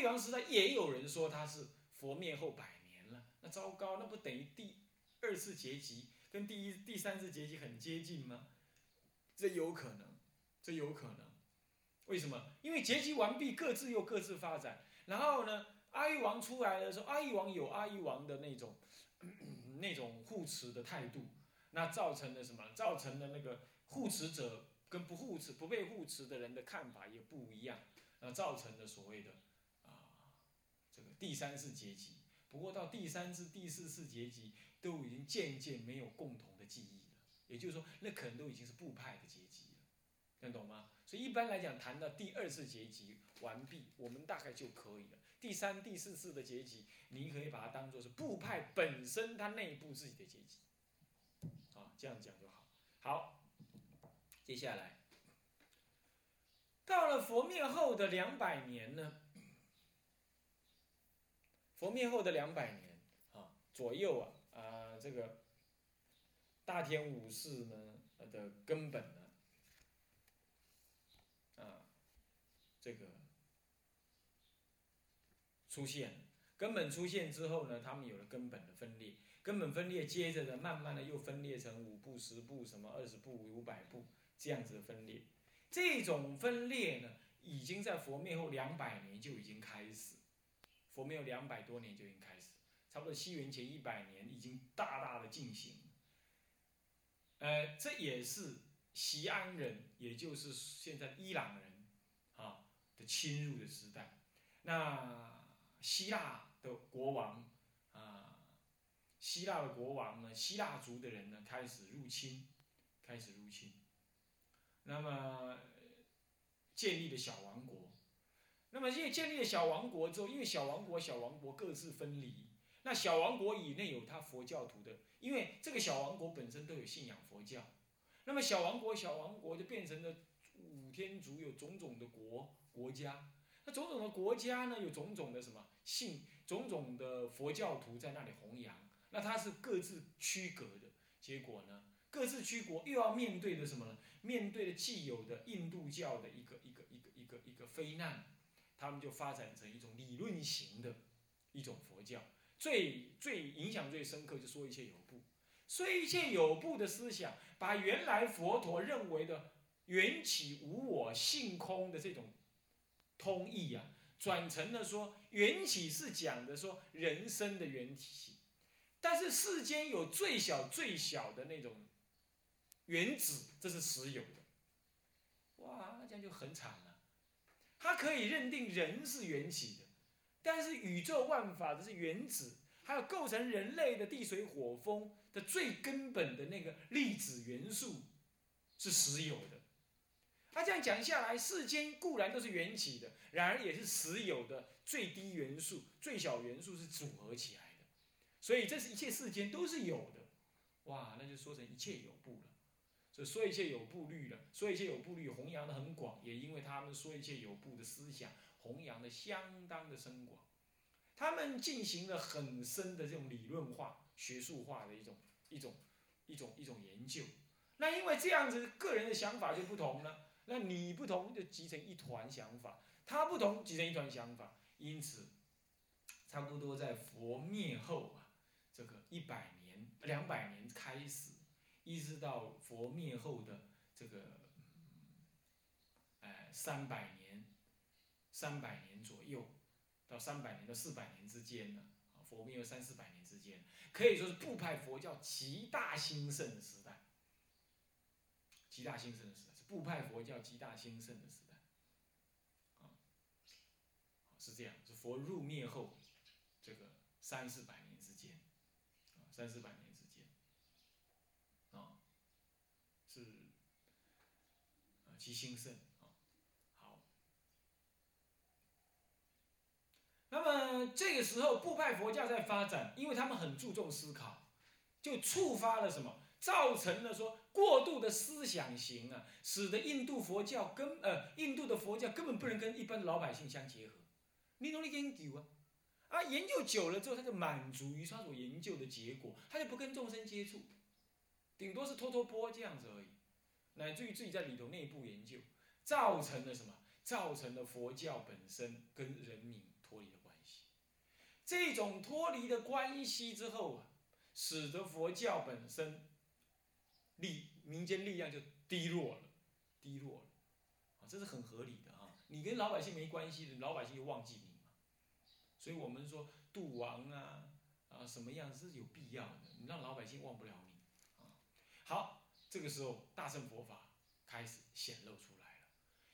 玉皇时代也有人说他是佛灭后百年了，那糟糕，那不等于第二次结集跟第一、第三次结集很接近吗？这有可能，这有可能。为什么？因为结集完毕，各自又各自发展。然后呢，阿育王出来的时候，阿育王有阿育王的那种 那种护持的态度，那造成了什么？造成了那个护持者跟不护持、不被护持的人的看法也不一样，那造成了所谓的第三次结集。不过到第三次、第四次结集，都已经渐渐没有共同的记忆了。也就是说，那可能都已经是部派的结集了，能懂吗？所以一般来讲，谈到第二次结集完毕，我们大概就可以了。第三、第四次的结集，你可以把它当做是部派本身它内部自己的结集，啊，这样讲就好。好，接下来到了佛灭后的两百年呢，佛灭后的两百年啊左右啊啊这个大天武士呢的根本呢啊。这个出现，根本出现之后呢，他们有了根本的分裂，根本分裂，接着呢，慢慢的又分裂成五部、十部、什么二十部、五百部这样子的分裂。这种分裂呢，已经在佛灭后两百年就已经开始，佛灭后两百多年就已经开始，差不多西元前一百年已经大大的进行。呃，这也是西安人，也就是现在伊朗人。啊的侵入的时代，那希腊的国王啊，希腊的国王呢，希腊族的人呢，开始入侵，开始入侵。那么建立了小王国，那么因为建立了小王国之后，因为小王国小王国各自分离，那小王国以内有他佛教徒的，因为这个小王国本身都有信仰佛教，那么小王国小王国就变成了五天竺有种种的国。国家，那种种的国家呢，有种种的什么信，种种的佛教徒在那里弘扬，那它是各自区隔的结果呢？各自区国又要面对的什么呢？面对的既有的印度教的一个一个一个一个一个非难，他们就发展成一种理论型的一种佛教，最最影响最深刻，就说一切有部，说一切有部的思想，把原来佛陀认为的缘起无我性空的这种。通义啊，转成了说缘起是讲的说人生的缘起，但是世间有最小最小的那种原子，这是实有的。哇，这样就很惨了。他可以认定人是缘起的，但是宇宙万法的是原子，还有构成人类的地水火风的最根本的那个粒子元素是实有的。他这样讲下来，世间固然都是缘起的，然而也是实有的最低元素、最小元素是组合起来的，所以这是一切世间都是有的。哇，那就说成一切有部了。说一切有部律了，说一切有部律弘扬的很广，也因为他们说一切有部的思想弘扬的相当的深广，他们进行了很深的这种理论化、学术化的一种一种一种一种研究。那因为这样子，个人的想法就不同了。那你不同就集成一团想法，他不同集成一团想法，因此，差不多在佛灭后啊，这个一百年、两百年开始，一直到佛灭后的这个，哎，三百年，三百年左右，到三百年到四百年之间呢，啊，佛灭后三四百年之间，可以说是部派佛教极大兴盛的时代，极大兴盛的时代。部派佛教极大兴盛的时代，啊，是这样，是佛入灭后，这个三四百年之间，啊，三四百年之间，啊，是，啊，极兴盛，啊，好，那么这个时候部派佛教在发展，因为他们很注重思考，就触发了什么？造成了说过度的思想型啊，使得印度佛教根呃印度的佛教根本不能跟一般的老百姓相结合。你努力研究啊，啊研究久了之后，他就满足于他所研究的结果，他就不跟众生接触，顶多是拖拖波这样子而已，乃至于自己在里头内部研究，造成了什么？造成了佛教本身跟人民脱离的关系这种脱离的关系之后啊，使得佛教本身力民间力量就低落了，低落了，啊，这是很合理的啊。你跟老百姓没关系的，老百姓就忘记你嘛。所以我们说度亡啊，啊什么样是有必要的，你让老百姓忘不了你啊。好，这个时候大乘佛法开始显露出来了，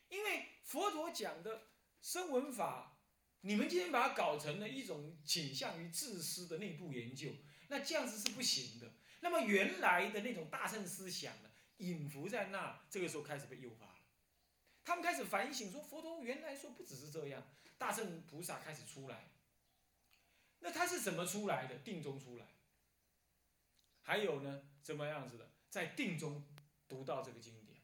因为佛陀讲的声闻法。你们今天把它搞成了一种倾向于自私的内部研究，那这样子是不行的。那么原来的那种大乘思想呢，隐伏在那，这个时候开始被诱发了。他们开始反省说，佛陀原来说不只是这样，大乘菩萨开始出来。那他是怎么出来的？定中出来。还有呢，怎么样子的？在定中读到这个经典。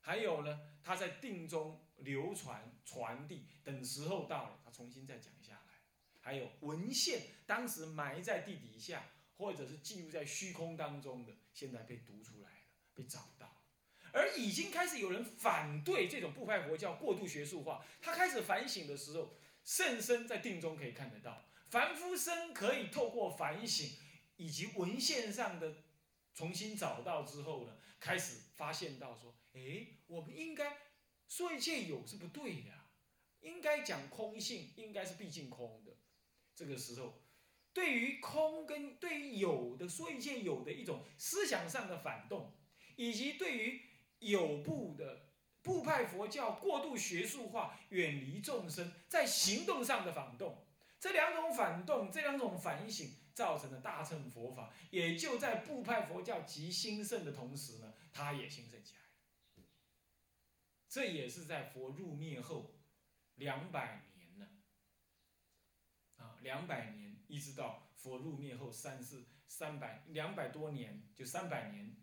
还有呢，他在定中。流传传递，等时候到了，他重新再讲下来。还有文献，当时埋在地底下，或者是记录在虚空当中的，现在被读出来了，被找到了。而已经开始有人反对这种部派佛教过度学术化，他开始反省的时候，圣僧在定中可以看得到，凡夫僧可以透过反省以及文献上的重新找到之后呢，开始发现到说，哎，我们应该。说一切有是不对的，应该讲空性，应该是毕竟空的。这个时候，对于空跟对于有的说一切有的一种思想上的反动，以及对于有部的部派佛教过度学术化、远离众生，在行动上的反动，这两种反动，这两种反省，造成的大乘佛法也就在部派佛教极兴盛的同时呢，它也兴盛起来。这也是在佛入灭后两百年了，啊，两百年一直到佛入灭后三四三百两百多年，就三百年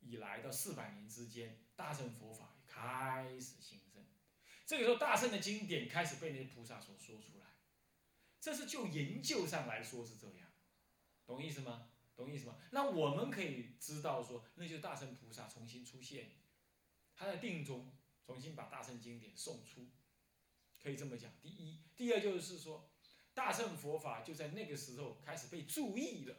以来到四百年之间，大乘佛法开始兴盛。这个时候，大乘的经典开始被那些菩萨所说出来。这是就研究上来说是这样，懂意思吗？懂意思吗？那我们可以知道说，那就是大乘菩萨重新出现，他在定中。重新把大乘经典送出，可以这么讲。第一，第二就是说，大乘佛法就在那个时候开始被注意了。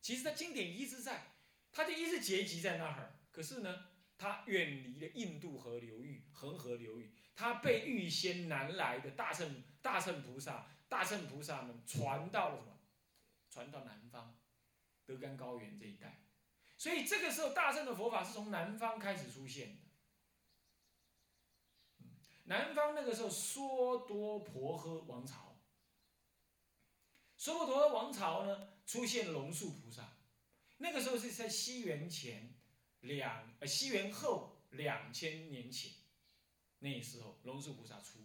其实他经典一直在，他就一直结集在那儿。可是呢，他远离了印度河流域、恒河流域，他被预先南来的大乘大乘菩萨、大乘菩萨们传到了什么？传到南方，德干高原这一带。所以这个时候，大乘的佛法是从南方开始出现的。南方那个时候，梭多婆诃王朝，梭多婆诃王朝呢，出现龙树菩萨。那个时候是在西元前两呃西元后两千年前，那时候龙树菩萨出，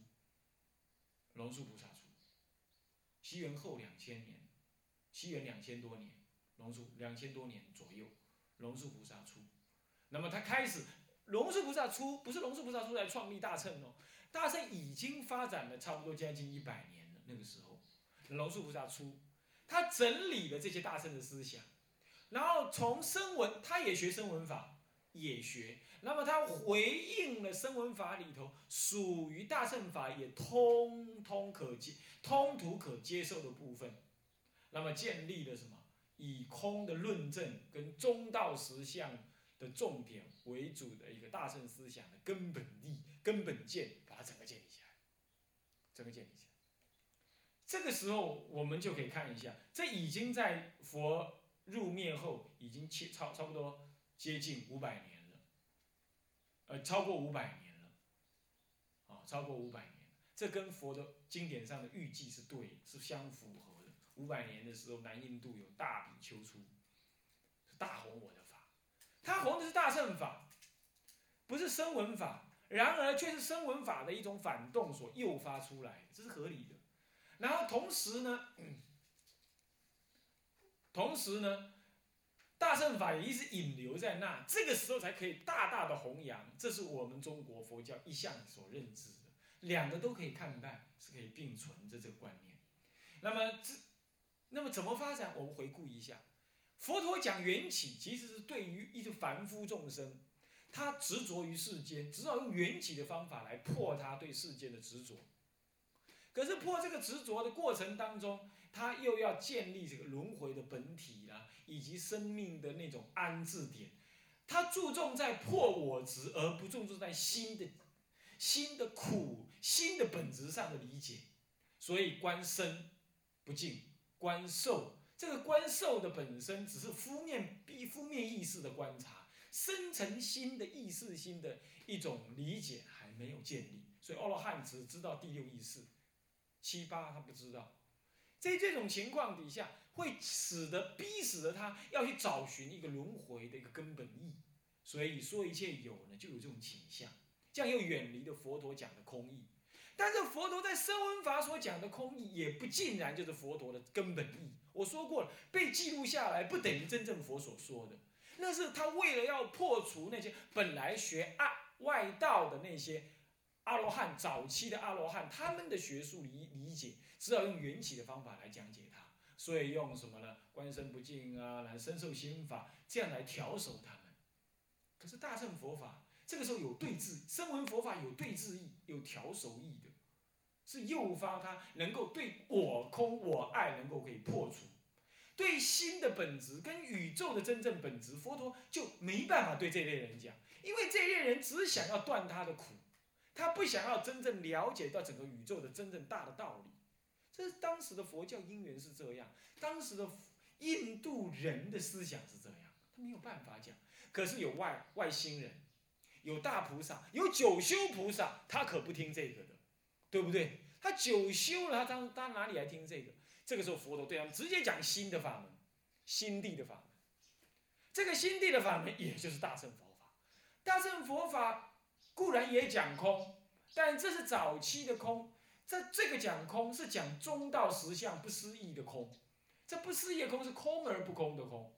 龙树菩萨出，西元后两千年，西元两千多年，龙树两千多年左右，龙树菩萨出。那么他开始，龙树菩萨出，不是龙树菩萨出来创立大乘哦。大圣已经发展了差不多将近一百年了。那个时候，龙树菩萨出，他整理了这些大圣的思想，然后从声闻，他也学声闻法，也学。那么他回应了声闻法里头属于大乘法也通通可接、通途可接受的部分，那么建立了什么？以空的论证跟中道实相的重点为主的一个大乘思想的根本力、根本见。把它整个建立起来，整个建立起来。这个时候，我们就可以看一下，这已经在佛入灭后，已经差差差不多接近五百年了，呃，超过五百年了，啊，超过五百年。这跟佛的经典上的预计是对，是相符合。五百年的时候，南印度有大比丘出，大弘我的法，他弘的是大乘法，不是声闻法。然而，却是声闻法的一种反动所诱发出来，这是合理的。然后同时呢，同时呢，大乘法也一直引流在那，这个时候才可以大大的弘扬。这是我们中国佛教一向所认知的，两个都可以看待，是可以并存的这个观念。那么这，那么怎么发展？我们回顾一下，佛陀讲缘起，其实是对于一个凡夫众生。他执着于世间，只好用缘起的方法来破他对世间的执着。可是破这个执着的过程当中，他又要建立这个轮回的本体啦，以及生命的那种安置点。他注重在破我执，而不注重在心的、心的苦、心的本质上的理解。所以观身不净，观受这个观受的本身只是负面、比负面意识的观察，深层心的意识心的一种理解还没有建立。所以阿罗汉只知道第六意识，七八他不知道。在这种情况底下，会使得逼使得他要去找寻一个轮回的一个根本意，所以说一切有呢就有这种倾向，这样又远离了佛陀讲的空意。但是佛陀在声闻法所讲的空意，也不尽然就是佛陀的根本意。我说过了，被记录下来不等于真正佛所说的，那是他为了要破除那些本来学外外道的那些阿罗汉早期的阿罗汉他们的学术理理解。只好用缘起的方法来讲解它，所以用什么呢？观身不净啊，来深受心法，这样来调守他们。可是大乘佛法这个时候有对治，声闻佛法有对治意，有调守意的，是诱发他能够对我空我爱能够可以破除，对心的本质跟宇宙的真正本质，佛陀就没办法对这类人讲，因为这类人只想要断他的苦，他不想要真正了解到整个宇宙的真正大的道理。这是当时的佛教因缘是这样，当时的印度人的思想是这样，他没有办法讲。可是有外外星人，有大菩萨，有九修菩萨，他可不听这个的，对不对？他久修了，他当他哪里来听这个？这个时候佛陀对他们直接讲新的法门，心地的法门。这个心地的法门，也就是大乘佛法。大乘佛法固然也讲空，但这是早期的空。这这个讲空是讲中道实相不思议的空，这不思议的空是空而不空的空。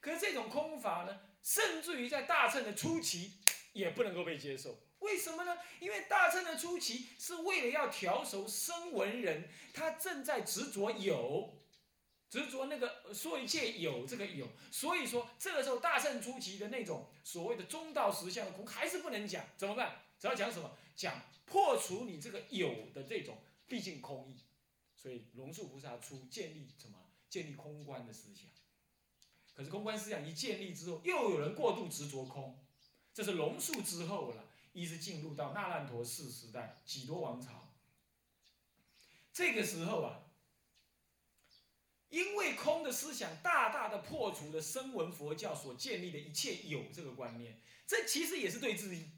可是这种空法呢，甚至于在大乘的初期也不能够被接受。为什么呢？因为大乘的初期是为了要调熟声闻人，他正在执着有，执着那个说一切有这个有，所以说这个时候大乘初期的那种所谓的中道实相的空还是不能讲，怎么办？只要讲什么？讲。破除你这个有的这种毕竟空意，所以龙树菩萨出建立什么？建立空观的思想。可是空观思想一建立之后，又有人过度执着空，这是龙树之后了，一直进入到那烂陀寺时代，几多王朝。这个时候啊，因为空的思想大大的破除了声闻佛教所建立的一切有这个观念，这其实也是对质疑。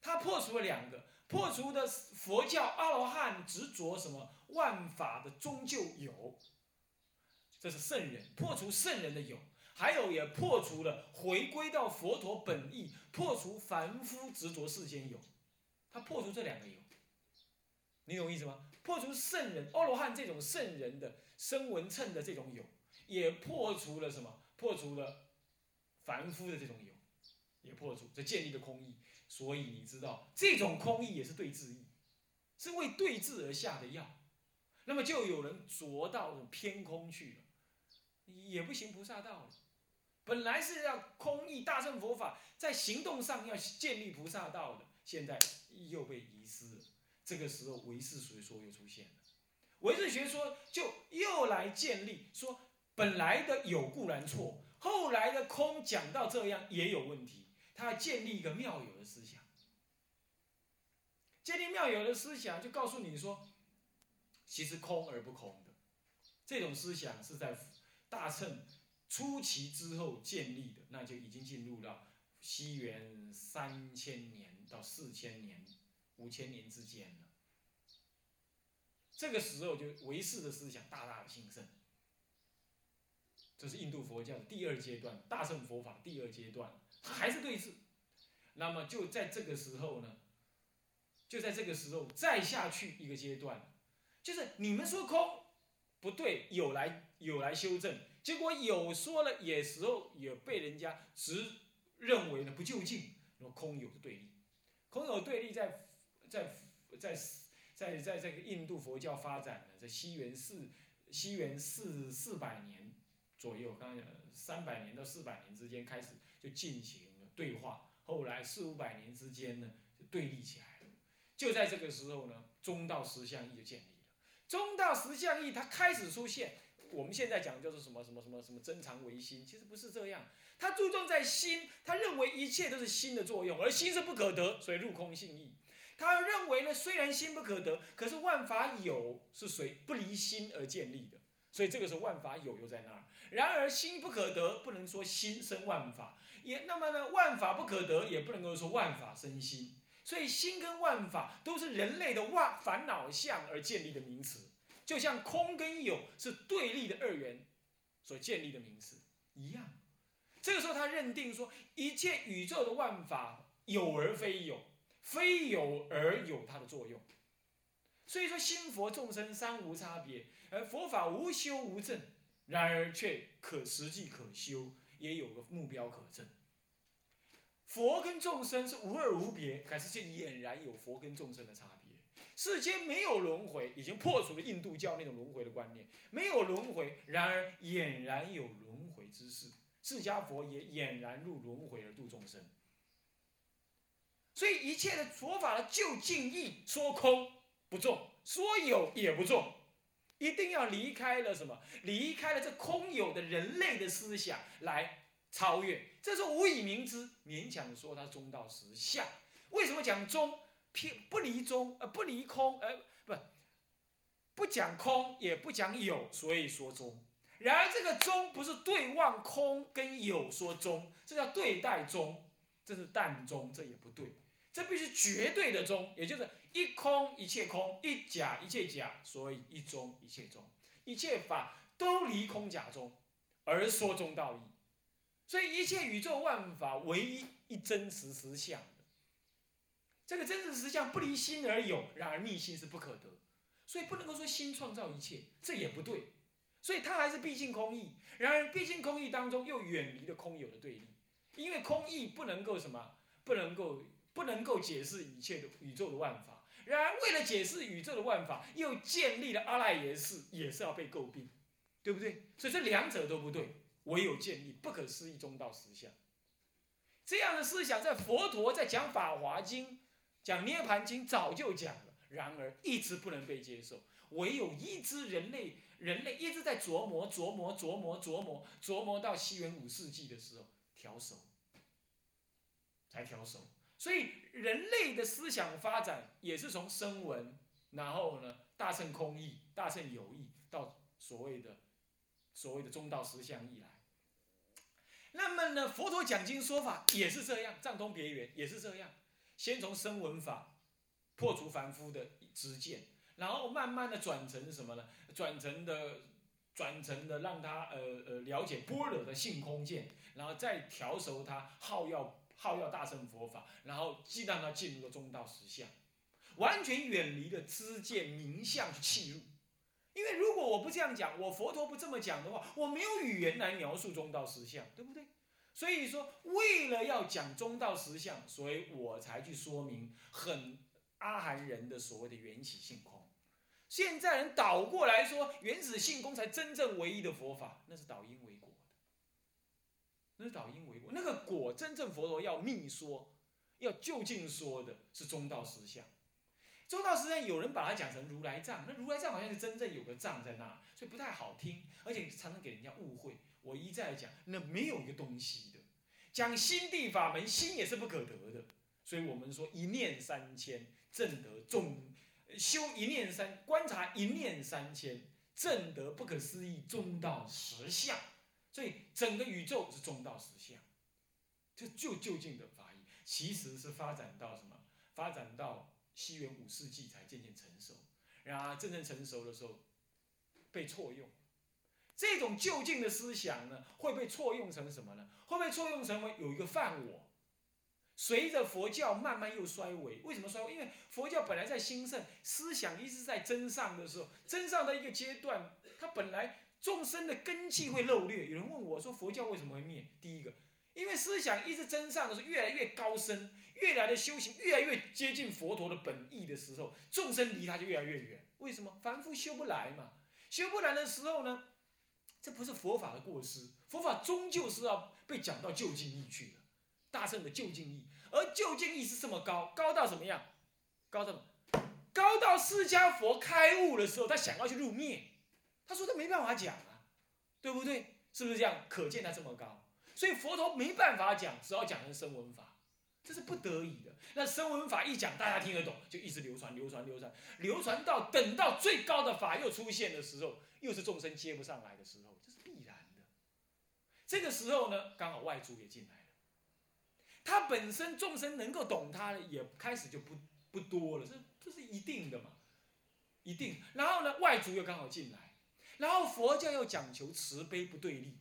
他破除了两个。破除的佛教阿罗汉执着什么万法的终究有，这是圣人破除圣人的有，还有也破除了回归到佛陀本意，破除凡夫执着世间有，他破除这两个有，你懂意思吗？破除圣人阿罗汉这种圣人的声闻称的这种有，也破除了什么？破除了凡夫的这种有，也破除这建立的空意。所以你知道，这种空意也是对治意，是为对治而下的药。那么就有人着到偏空去了，也不行菩萨道了。本来是要空意大乘佛法，在行动上要建立菩萨道的，现在又被遗失了。这个时候唯识学说又出现了，唯识学说就又来建立说，本来的有固然错，后来的空讲到这样也有问题。他建立一个妙有的思想，建立妙有的思想，就告诉你说，其实空而不空的，这种思想是在大乘初期之后建立的，那就已经进入到西元三千年到四千年、五千年之间了。这个时候就唯识的思想大大的兴盛，这是印度佛教的第二阶段，大乘佛法第二阶段。它还是对峙，那么就在这个时候呢，就在这个时候再下去一个阶段，就是你们说空不对，有来有来修正，结果有说了也时候也被人家直认为呢不就近，那么空有的对立，空有对立在在在在在这个印度佛教发展的在西元四西元四四百年左右，刚刚讲三百年到四百年之间开始。就进行了对话，后来四五百年之间呢，就对立起来了。就在这个时候呢，中道实相义就建立了。中道实相义它开始出现，我们现在讲就是什么什么什么什么真常唯心，其实不是这样。他注重在心，他认为一切都是心的作用，而心是不可得，所以入空性义。他认为呢，虽然心不可得，可是万法有是随不离心而建立的，所以这个时候万法有又在那儿。然而心不可得，不能说心生万法，也那么呢，万法不可得，也不能够说万法生心。所以心跟万法都是人类的万烦恼相而建立的名词，就像空跟有是对立的二元所建立的名词一样。这个时候，他认定说，一切宇宙的万法有而非有，非有而有它的作用。所以说，心佛众生三无差别，而佛法无修无证，然而却可实际可修，也有个目标可证。佛跟众生是无二无别，可是却俨然有佛跟众生的差别。世间没有轮回，已经破除了印度教那种轮回的观念，没有轮回，然而俨然有轮回之势。释迦佛也俨然入轮回而度众生，所以一切的佛法的究竟义，说空不重，说有也不重，一定要离开了什么？离开了这空有的人类的思想来超越，这是无以明之，勉强的说它中道实相。为什么讲中？偏不离中，呃，不离空，呃，不，不讲空，也不讲有，所以说中。然而，这个中不是对望空跟有说中，这叫对待中，这是淡中，这也不对，这必须绝对的中，也就是一空一切空，一假一切假，所以一中一切中，一切法都离空假中，而说中道义，所以一切宇宙万法唯一一真实实相，这个真实实相不离心而有，然而逆心是不可得，所以不能够说心创造一切，这也不对。所以它还是毕竟空义，然而毕竟空义当中又远离了空有的对立，因为空义不能够什么，不能够不能够解释一切的宇宙的万法。然而为了解释宇宙的万法，又建立了阿赖耶识，也是要被诟病，对不对？所以这两者都不对，唯有建立不可思议中道实相。这样的思想在佛陀在讲法华经、讲涅盘经早就讲了，然而一直不能被接受，唯有一支人类。人类一直在琢磨、琢磨、琢磨、琢磨、琢磨，到西元五世纪的时候调手，才调手。所以人类的思想发展也是从声闻，然后呢大乘空义、大乘有义，到所谓的所谓的中道实相义来。那么呢，佛陀讲经说法也是这样，藏通别圆也是这样，先从声闻法破除凡夫的执见。然后慢慢的转成什么呢？转成的，转成的让他呃呃了解般若的性空见，然后再调熟他好要好要大乘佛法，然后既让他进入了中道实相，完全远离了知见名相去契入。因为如果我不这样讲，我佛陀不这么讲的话，我没有语言来描述中道实相，对不对？所以说，为了要讲中道实相，所以我才去说明很阿含人的所谓的缘起性空。现在人倒过来说，原始性空才真正唯一的佛法，那是倒因为果的，那是倒因为果。那个果，真正佛陀要密说，要就近说的是中道实相。中道实相，有人把它讲成如来藏，那如来藏好像是真正有个藏在那，所以不太好听，而且常常给人家误会。我一再讲，那没有一个东西的，讲心地法门，心也是不可得的。所以我们说一念三千，正得众。修一念三，观察一念三千，正得不可思议中道实相。所以整个宇宙是中道实相，这就究竟的法义，其实是发展到什么？发展到西元五世纪才渐渐成熟。然而真正成熟的时候，被错用。这种就近的思想呢，会被错用成什么呢？会被错用成为有一个犯我。随着佛教慢慢又衰微，为什么衰微？因为佛教本来在兴盛，思想一直在增上的时候，增上的一个阶段，它本来众生的根气会漏略。有人问我说：“佛教为什么会灭？”第一个，因为思想一直增上的时候，越来越高深，越来的修行越来越接近佛陀的本意的时候，众生离他就越来越远。为什么？凡夫修不来嘛，修不来的时候呢，这不是佛法的过失，佛法终究是要被讲到究竟义去的。大圣的究竟义，而究竟义是这么高，高到什么样？高到高到释迦佛开悟的时候，他想要去入灭，他说他没办法讲啊，对不对？是不是这样？可见他这么高，所以佛陀没办法讲，只好讲成声闻法，这是不得已的。那声闻法一讲，大家听得懂，就一直流传、流传、流传，流传到等到最高的法又出现的时候，又是众生接不上来的时候，这是必然的。这个时候呢，刚好外族也进来了，他本身众生能够懂他的，也开始就不不多了，这这是一定的嘛，一定。然后呢，外族又刚好进来，然后佛教又讲求慈悲不对立，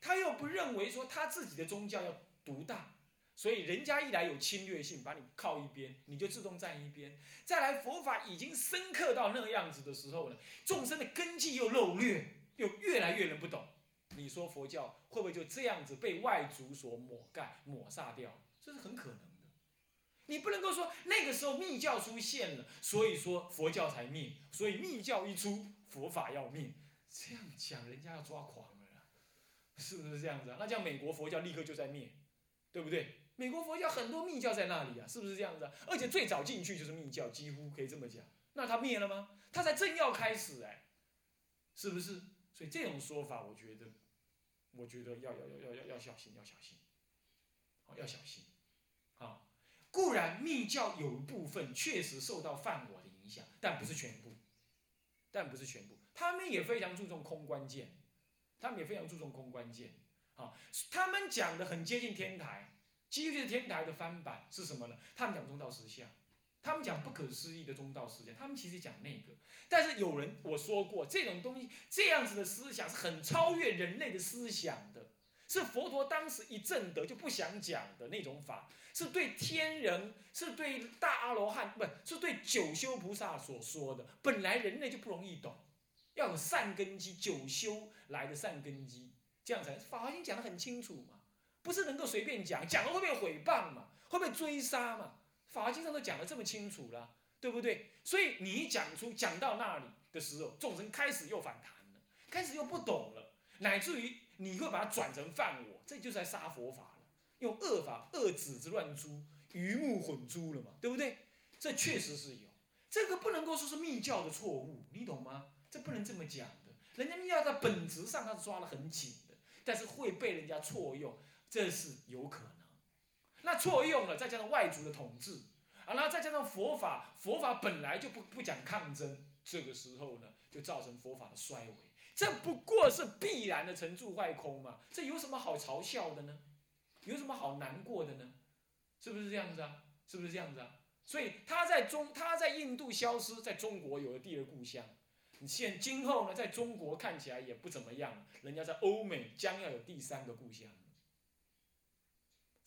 他又不认为说他自己的宗教要独大。所以人家一来有侵略性，把你靠一边，你就自动站一边。再来佛法已经深刻到那个样子的时候呢，众生的根基又漏略，又越来越人不懂。你说佛教会不会就这样子被外族所抹盖、抹杀掉？这是很可能的。你不能够说那个时候密教出现了，所以说佛教才灭，所以密教一出，佛法要灭。这样讲，人家要抓狂了，是不是这样子啊？那叫美国佛教立刻就在灭，对不对？美国佛教很多密教在那里啊，是不是这样子？而且最早进去就是密教，几乎可以这么讲。那他灭了吗？他才正要开始哎，是不是？所以这种说法，我觉得，我觉得要要要要要要小心，要小心，好要小心啊！固然密教有一部分确实受到梵我的影响，但不是全部，但不是全部。他们也非常注重空关键，他们也非常注重空关键啊。他们讲的很接近天台。基于天台的翻版是什么呢？他们讲中道实相，他们讲不可思议的中道实相，他们其实讲那个。但是有人我说过，这种东西这样子的思想是很超越人类的思想的，是佛陀当时一证得就不想讲的那种法，是对天人，是对大阿罗汉，不是对九修菩萨所说的。本来人类就不容易懂，要有善根基，九修来的善根基，这样才法华经讲得很清楚嘛。不是能够随便讲，讲了会被毁谤嘛？会被追杀嘛？法经上都讲的这么清楚了，对不对？所以你一讲出讲到那里的时候，众生开始又反弹了，开始又不懂了，乃至于你会把它转成犯我，这就是在杀佛法了，用恶法恶子之乱诛，鱼目混珠了嘛，对不对？这确实是有，这个不能够说是密教的错误，你懂吗？这不能这么讲的，人家密教在本质上它是抓得很紧的，但是会被人家错用。这是有可能，那错用了，再加上外族的统治，啊，然后再加上佛法，佛法本来就不不讲抗争，这个时候呢，就造成佛法的衰微。这不过是必然的成住坏空嘛，这有什么好嘲笑的呢？有什么好难过的呢？是不是这样子啊？是不是这样子啊？所以他在中，他在印度消失，在中国有了第二故乡。你现今后呢，在中国看起来也不怎么样，人家在欧美将要有第三个故乡。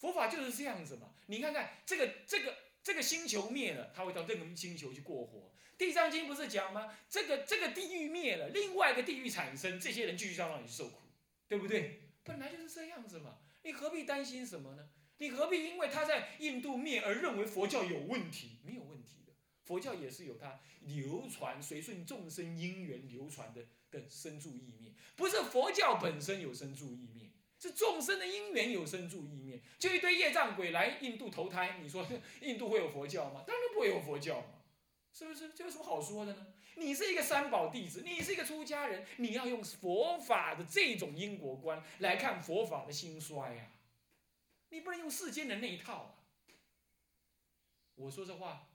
佛法就是这样子嘛，你看看这个这个这个星球灭了，他会到另一个星球去过活。地藏经不是讲吗？这个这个地狱灭了，另外一个地狱产生，这些人继续在那里受苦，对不对？本来就是这样子嘛，你何必担心什么呢？你何必因为他在印度灭而认为佛教有问题？没有问题的，佛教也是有它流传随顺众生因缘流传的的生住意灭，不是佛教本身有生住意灭。是众生的因缘有生住意灭，就一堆业障鬼来印度投胎，你说 印度会有佛教吗？当然不会有佛教嘛，是不是？这有什么好说的呢？你是一个三宝弟子，你是一个出家人，你要用佛法的这种因果观来看佛法的兴衰呀，你不能用世间的那一套啊。我说这话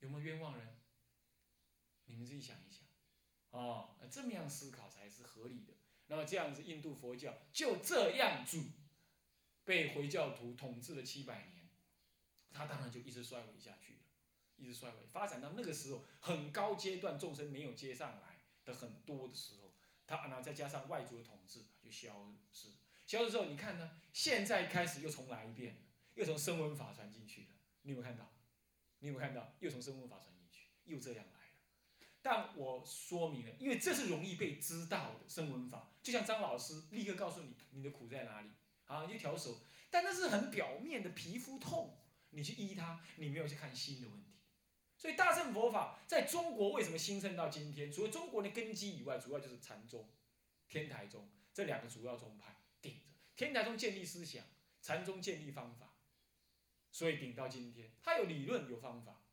有没有冤枉人？你们自己想一想，哦，这么样思考才是合理的。那么这样子，印度佛教就这样子被回教徒统治了七百年，他当然就一直衰微下去了，一直衰微，发展到那个时候很高阶段，众生没有接上来的很多的时候，他然后再加上外族的统治，就消失。消失之后，你看呢？现在开始又重来一遍，又从声闻法传进去了。你有没有看到？你有没有看到？又从声闻法传进去，又这样来。但我说明了，因为这是容易被知道的声闻法，就像张老师立刻告诉你你的苦在哪里啊，一条手，但那是很表面的皮肤痛，你去医它，你没有去看心的问题。所以大乘佛法在中国为什么兴盛到今天？除了中国的根基以外，主要就是禅宗、天台宗这两个主要宗派顶着。天台宗建立思想，禅宗建立方法，所以顶到今天，它有理论有方法，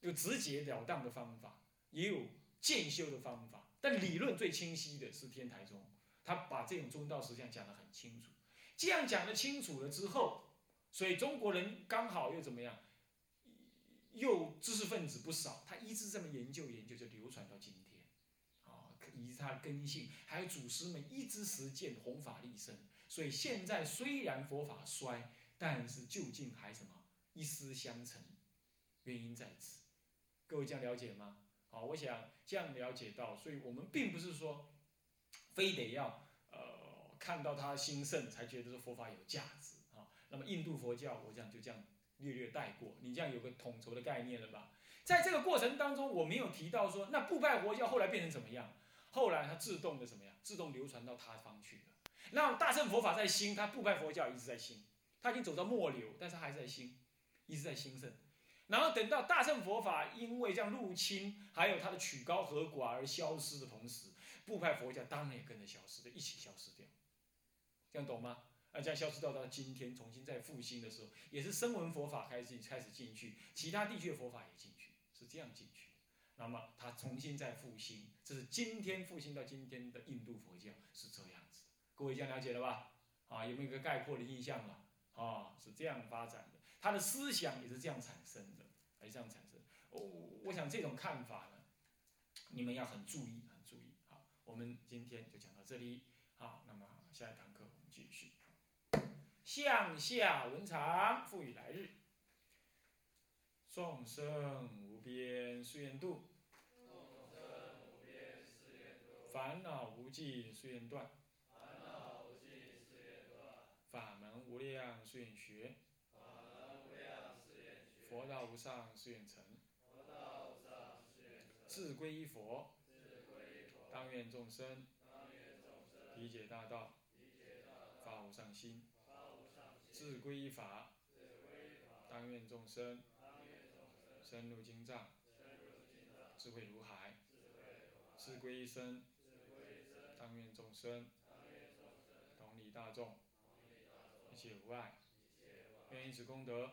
有直截了当的方法，也有渐修的方法，但理论最清晰的是天台宗，他把这种中道实相讲得很清楚。这样讲得清楚了之后，所以中国人刚好又怎么样？又知识分子不少，他一直这么研究研究，就流传到今天，啊，以及他的根性，还有祖师们一直实践弘法利生，所以现在虽然佛法衰，但是究竟还什么？一丝相承，原因在此，各位这样了解吗？好，我想这样了解到，所以我们并不是说，非得要呃看到它兴盛才觉得说佛法有价值啊。那么印度佛教，我讲就这样。略略带过，你这样有个统筹的概念了吧？在这个过程当中，我没有提到说，那不拜佛教后来变成怎么样？后来它自动的怎么样？自动流传到他方去了。那大乘佛法在兴，它不拜佛教一直在兴，它已经走到末流，但是还是在兴，一直在兴盛。然后等到大乘佛法因为这样入侵，还有它的曲高和寡而消失的同时，布派佛教当然也跟着消失的，一起消失掉。这样懂吗？啊，这样消失掉到今天，重新再复兴的时候，也是声闻佛法开始开始进去，其他地区的佛法也进去，是这样进去。那么它重新再复兴，这是今天复兴到今天的印度佛教是这样子的。各位这样了解了吧？啊，有没有一个概括的印象了？啊，是这样发展的，他的思想也是这样产生的，是这样产生。我我想这种看法呢，你们要很注意，很注意。好，我们今天就讲到这里。好，那么下一堂课我们继续。向下文长，赋予来日。众生无边誓愿度，众生无边誓愿度烦恼无尽誓愿断，法门无量誓愿学，佛道无上誓愿成，自归依佛，当愿众生。理解大道，发无上心。自归法，当愿众生。深入经藏，智慧如海；自归一生，当愿众生。同理大众，一切无碍。愿以此功德，